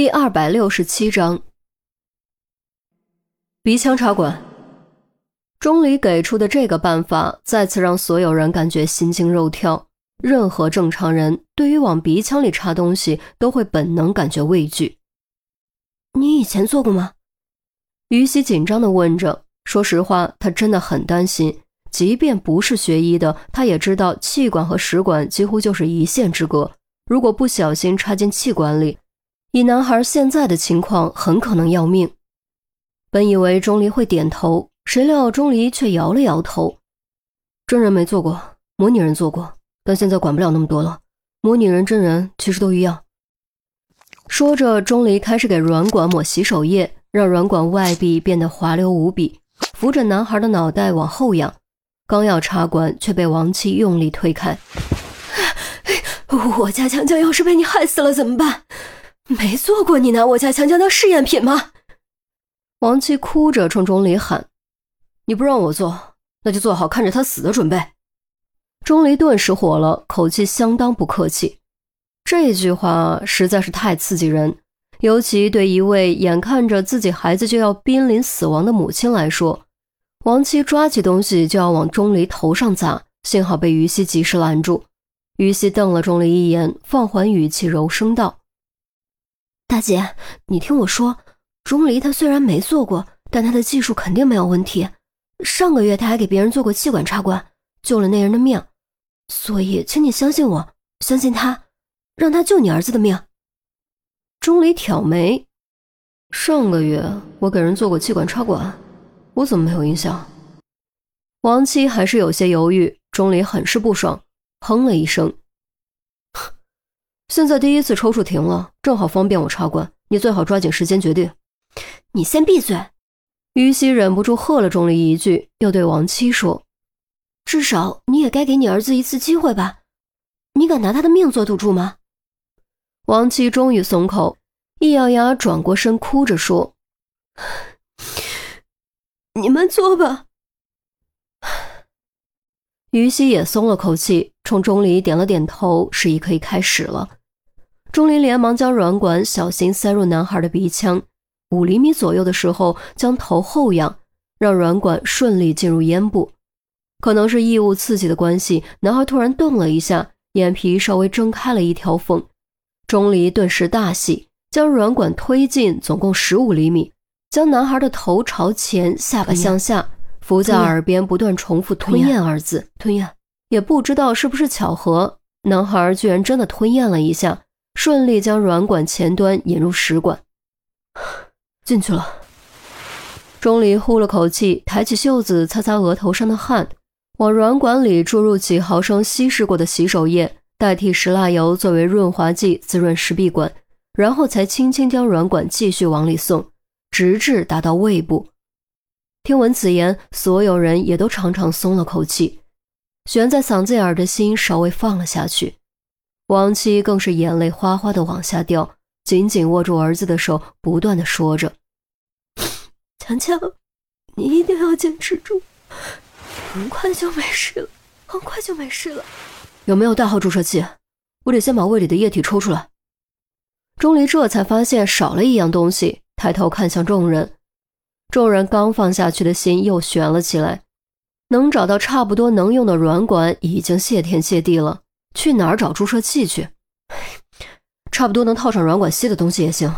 第二百六十七章，鼻腔插管。钟离给出的这个办法，再次让所有人感觉心惊肉跳。任何正常人对于往鼻腔里插东西，都会本能感觉畏惧。你以前做过吗？于西紧张地问着。说实话，他真的很担心。即便不是学医的，他也知道气管和食管几乎就是一线之隔。如果不小心插进气管里，以男孩现在的情况，很可能要命。本以为钟离会点头，谁料钟离却摇了摇头。真人没做过，模拟人做过，但现在管不了那么多了。模拟人、真人其实都一样。说着，钟离开始给软管抹洗手液，让软管外壁变得滑溜无比，扶着男孩的脑袋往后仰。刚要插管，却被王七用力推开。我家强强要是被你害死了怎么办？没做过，你拿我家强强当试验品吗？王七哭着冲钟离喊：“你不让我做，那就做好看着他死的准备。”钟离顿时火了，口气相当不客气。这句话实在是太刺激人，尤其对一位眼看着自己孩子就要濒临死亡的母亲来说。王七抓起东西就要往钟离头上砸，幸好被于西及时拦住。于西瞪了钟离一眼，放缓语气，柔声道。大姐，你听我说，钟离他虽然没做过，但他的技术肯定没有问题。上个月他还给别人做过气管插管，救了那人的命。所以，请你相信我，相信他，让他救你儿子的命。钟离挑眉，上个月我给人做过气管插管，我怎么没有印象？王七还是有些犹豫，钟离很是不爽，哼了一声。现在第一次抽搐停了，正好方便我插管，你最好抓紧时间决定。你先闭嘴！于西忍不住喝了钟离一句，又对王七说：“至少你也该给你儿子一次机会吧？你敢拿他的命做赌注吗？”王七终于松口，一咬牙，转过身，哭着说：“你们做吧。”于西也松了口气，冲钟离点了点头，示意可以开始了。钟离连忙将软管小心塞入男孩的鼻腔，五厘米左右的时候，将头后仰，让软管顺利进入咽部。可能是异物刺激的关系，男孩突然动了一下，眼皮稍微睁开了一条缝。钟离顿时大喜，将软管推进，总共十五厘米，将男孩的头朝前，下巴向下，伏在耳边不断重复“吞咽”二字。吞咽，也不知道是不是巧合，男孩居然真的吞咽了一下。顺利将软管前端引入食管，进去了。钟离呼了口气，抬起袖子擦擦额头上的汗，往软管里注入几毫升稀释过的洗手液，代替石蜡油作为润滑剂滋润食闭管，然后才轻轻将软管继续往里送，直至达到胃部。听闻此言，所有人也都长长松了口气，悬在嗓子眼的心稍微放了下去。王七更是眼泪哗哗的往下掉，紧紧握住儿子的手，不断的说着：“强强，你一定要坚持住，很快就没事了，很快就没事了。有没有大号注射器？我得先把胃里的液体抽出来。”钟离这才发现少了一样东西，抬头看向众人，众人刚放下去的心又悬了起来，能找到差不多能用的软管已经谢天谢地了。去哪儿找注射器去？差不多能套上软管吸的东西也行。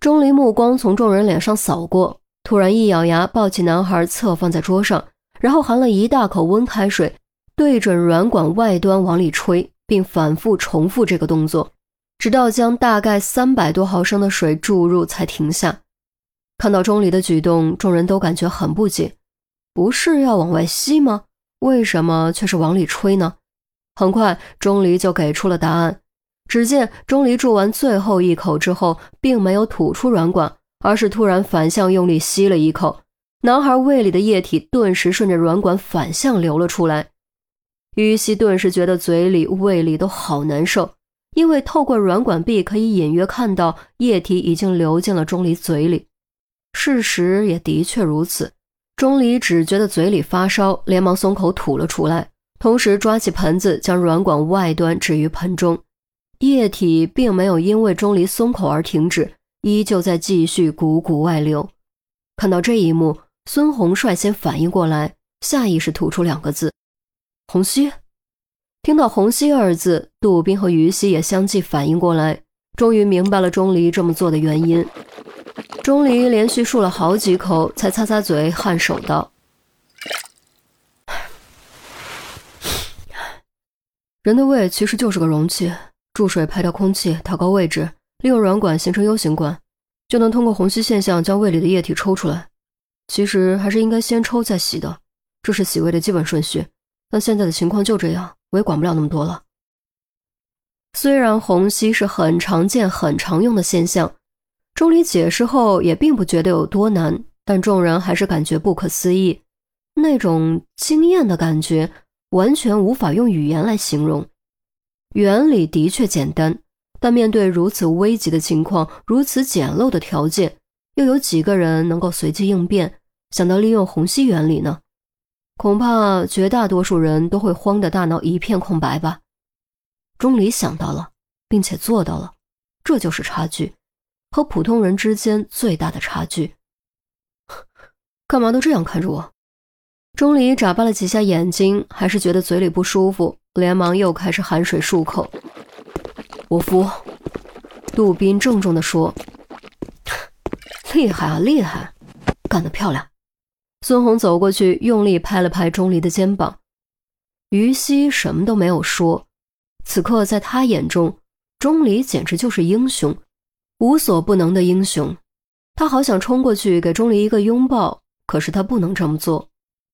钟离目光从众人脸上扫过，突然一咬牙，抱起男孩侧放在桌上，然后含了一大口温开水，对准软管外端往里吹，并反复重复这个动作，直到将大概三百多毫升的水注入才停下。看到钟离的举动，众人都感觉很不解：不是要往外吸吗？为什么却是往里吹呢？很快，钟离就给出了答案。只见钟离注完最后一口之后，并没有吐出软管，而是突然反向用力吸了一口，男孩胃里的液体顿时顺着软管反向流了出来。于西顿时觉得嘴里、胃里都好难受，因为透过软管壁可以隐约看到液体已经流进了钟离嘴里。事实也的确如此，钟离只觉得嘴里发烧，连忙松口吐了出来。同时抓起盆子，将软管外端置于盆中。液体并没有因为钟离松口而停止，依旧在继续汩汩外流。看到这一幕，孙红率先反应过来，下意识吐出两个字：“红熙。”听到“红熙”二字，杜宾和于西也相继反应过来，终于明白了钟离这么做的原因。钟离连续漱了好几口，才擦擦嘴，颔首道：“人的胃其实就是个容器，注水排掉空气，调高位置，利用软管形成 U 型管，就能通过虹吸现象将胃里的液体抽出来。其实还是应该先抽再洗的，这是洗胃的基本顺序。但现在的情况就这样，我也管不了那么多了。虽然虹吸是很常见、很常用的现象。”钟离解释后也并不觉得有多难，但众人还是感觉不可思议，那种惊艳的感觉完全无法用语言来形容。原理的确简单，但面对如此危急的情况，如此简陋的条件，又有几个人能够随机应变，想到利用虹吸原理呢？恐怕绝大多数人都会慌得大脑一片空白吧。钟离想到了，并且做到了，这就是差距。和普通人之间最大的差距。干嘛都这样看着我？钟离眨巴了几下眼睛，还是觉得嘴里不舒服，连忙又开始含水漱口。我服。杜宾郑重地说：“厉害啊，厉害，干得漂亮。”孙红走过去，用力拍了拍钟离的肩膀。于西什么都没有说。此刻，在他眼中，钟离简直就是英雄。无所不能的英雄，他好想冲过去给钟离一个拥抱，可是他不能这么做，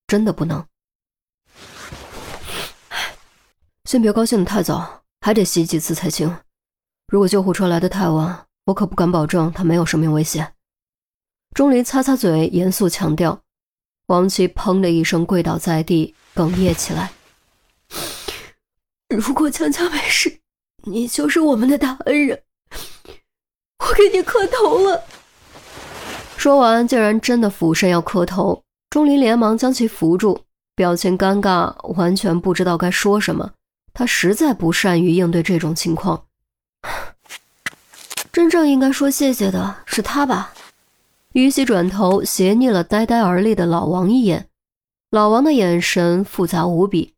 真的不能。先别高兴的太早，还得洗几次才行。如果救护车来的太晚，我可不敢保证他没有生命危险。钟离擦擦嘴，严肃强调。王琦砰的一声跪倒在地，哽咽起来。如果强强没事，你就是我们的大恩人。我给你磕头了。说完，竟然真的俯身要磕头。钟离连忙将其扶住，表情尴尬，完全不知道该说什么。他实在不善于应对这种情况。真正应该说谢谢的是他吧？于西转头斜睨了呆呆而立的老王一眼，老王的眼神复杂无比，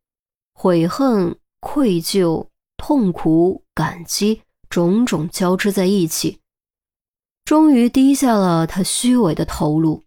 悔恨、愧疚、痛苦、感激，种种交织在一起。终于低下了他虚伪的头颅。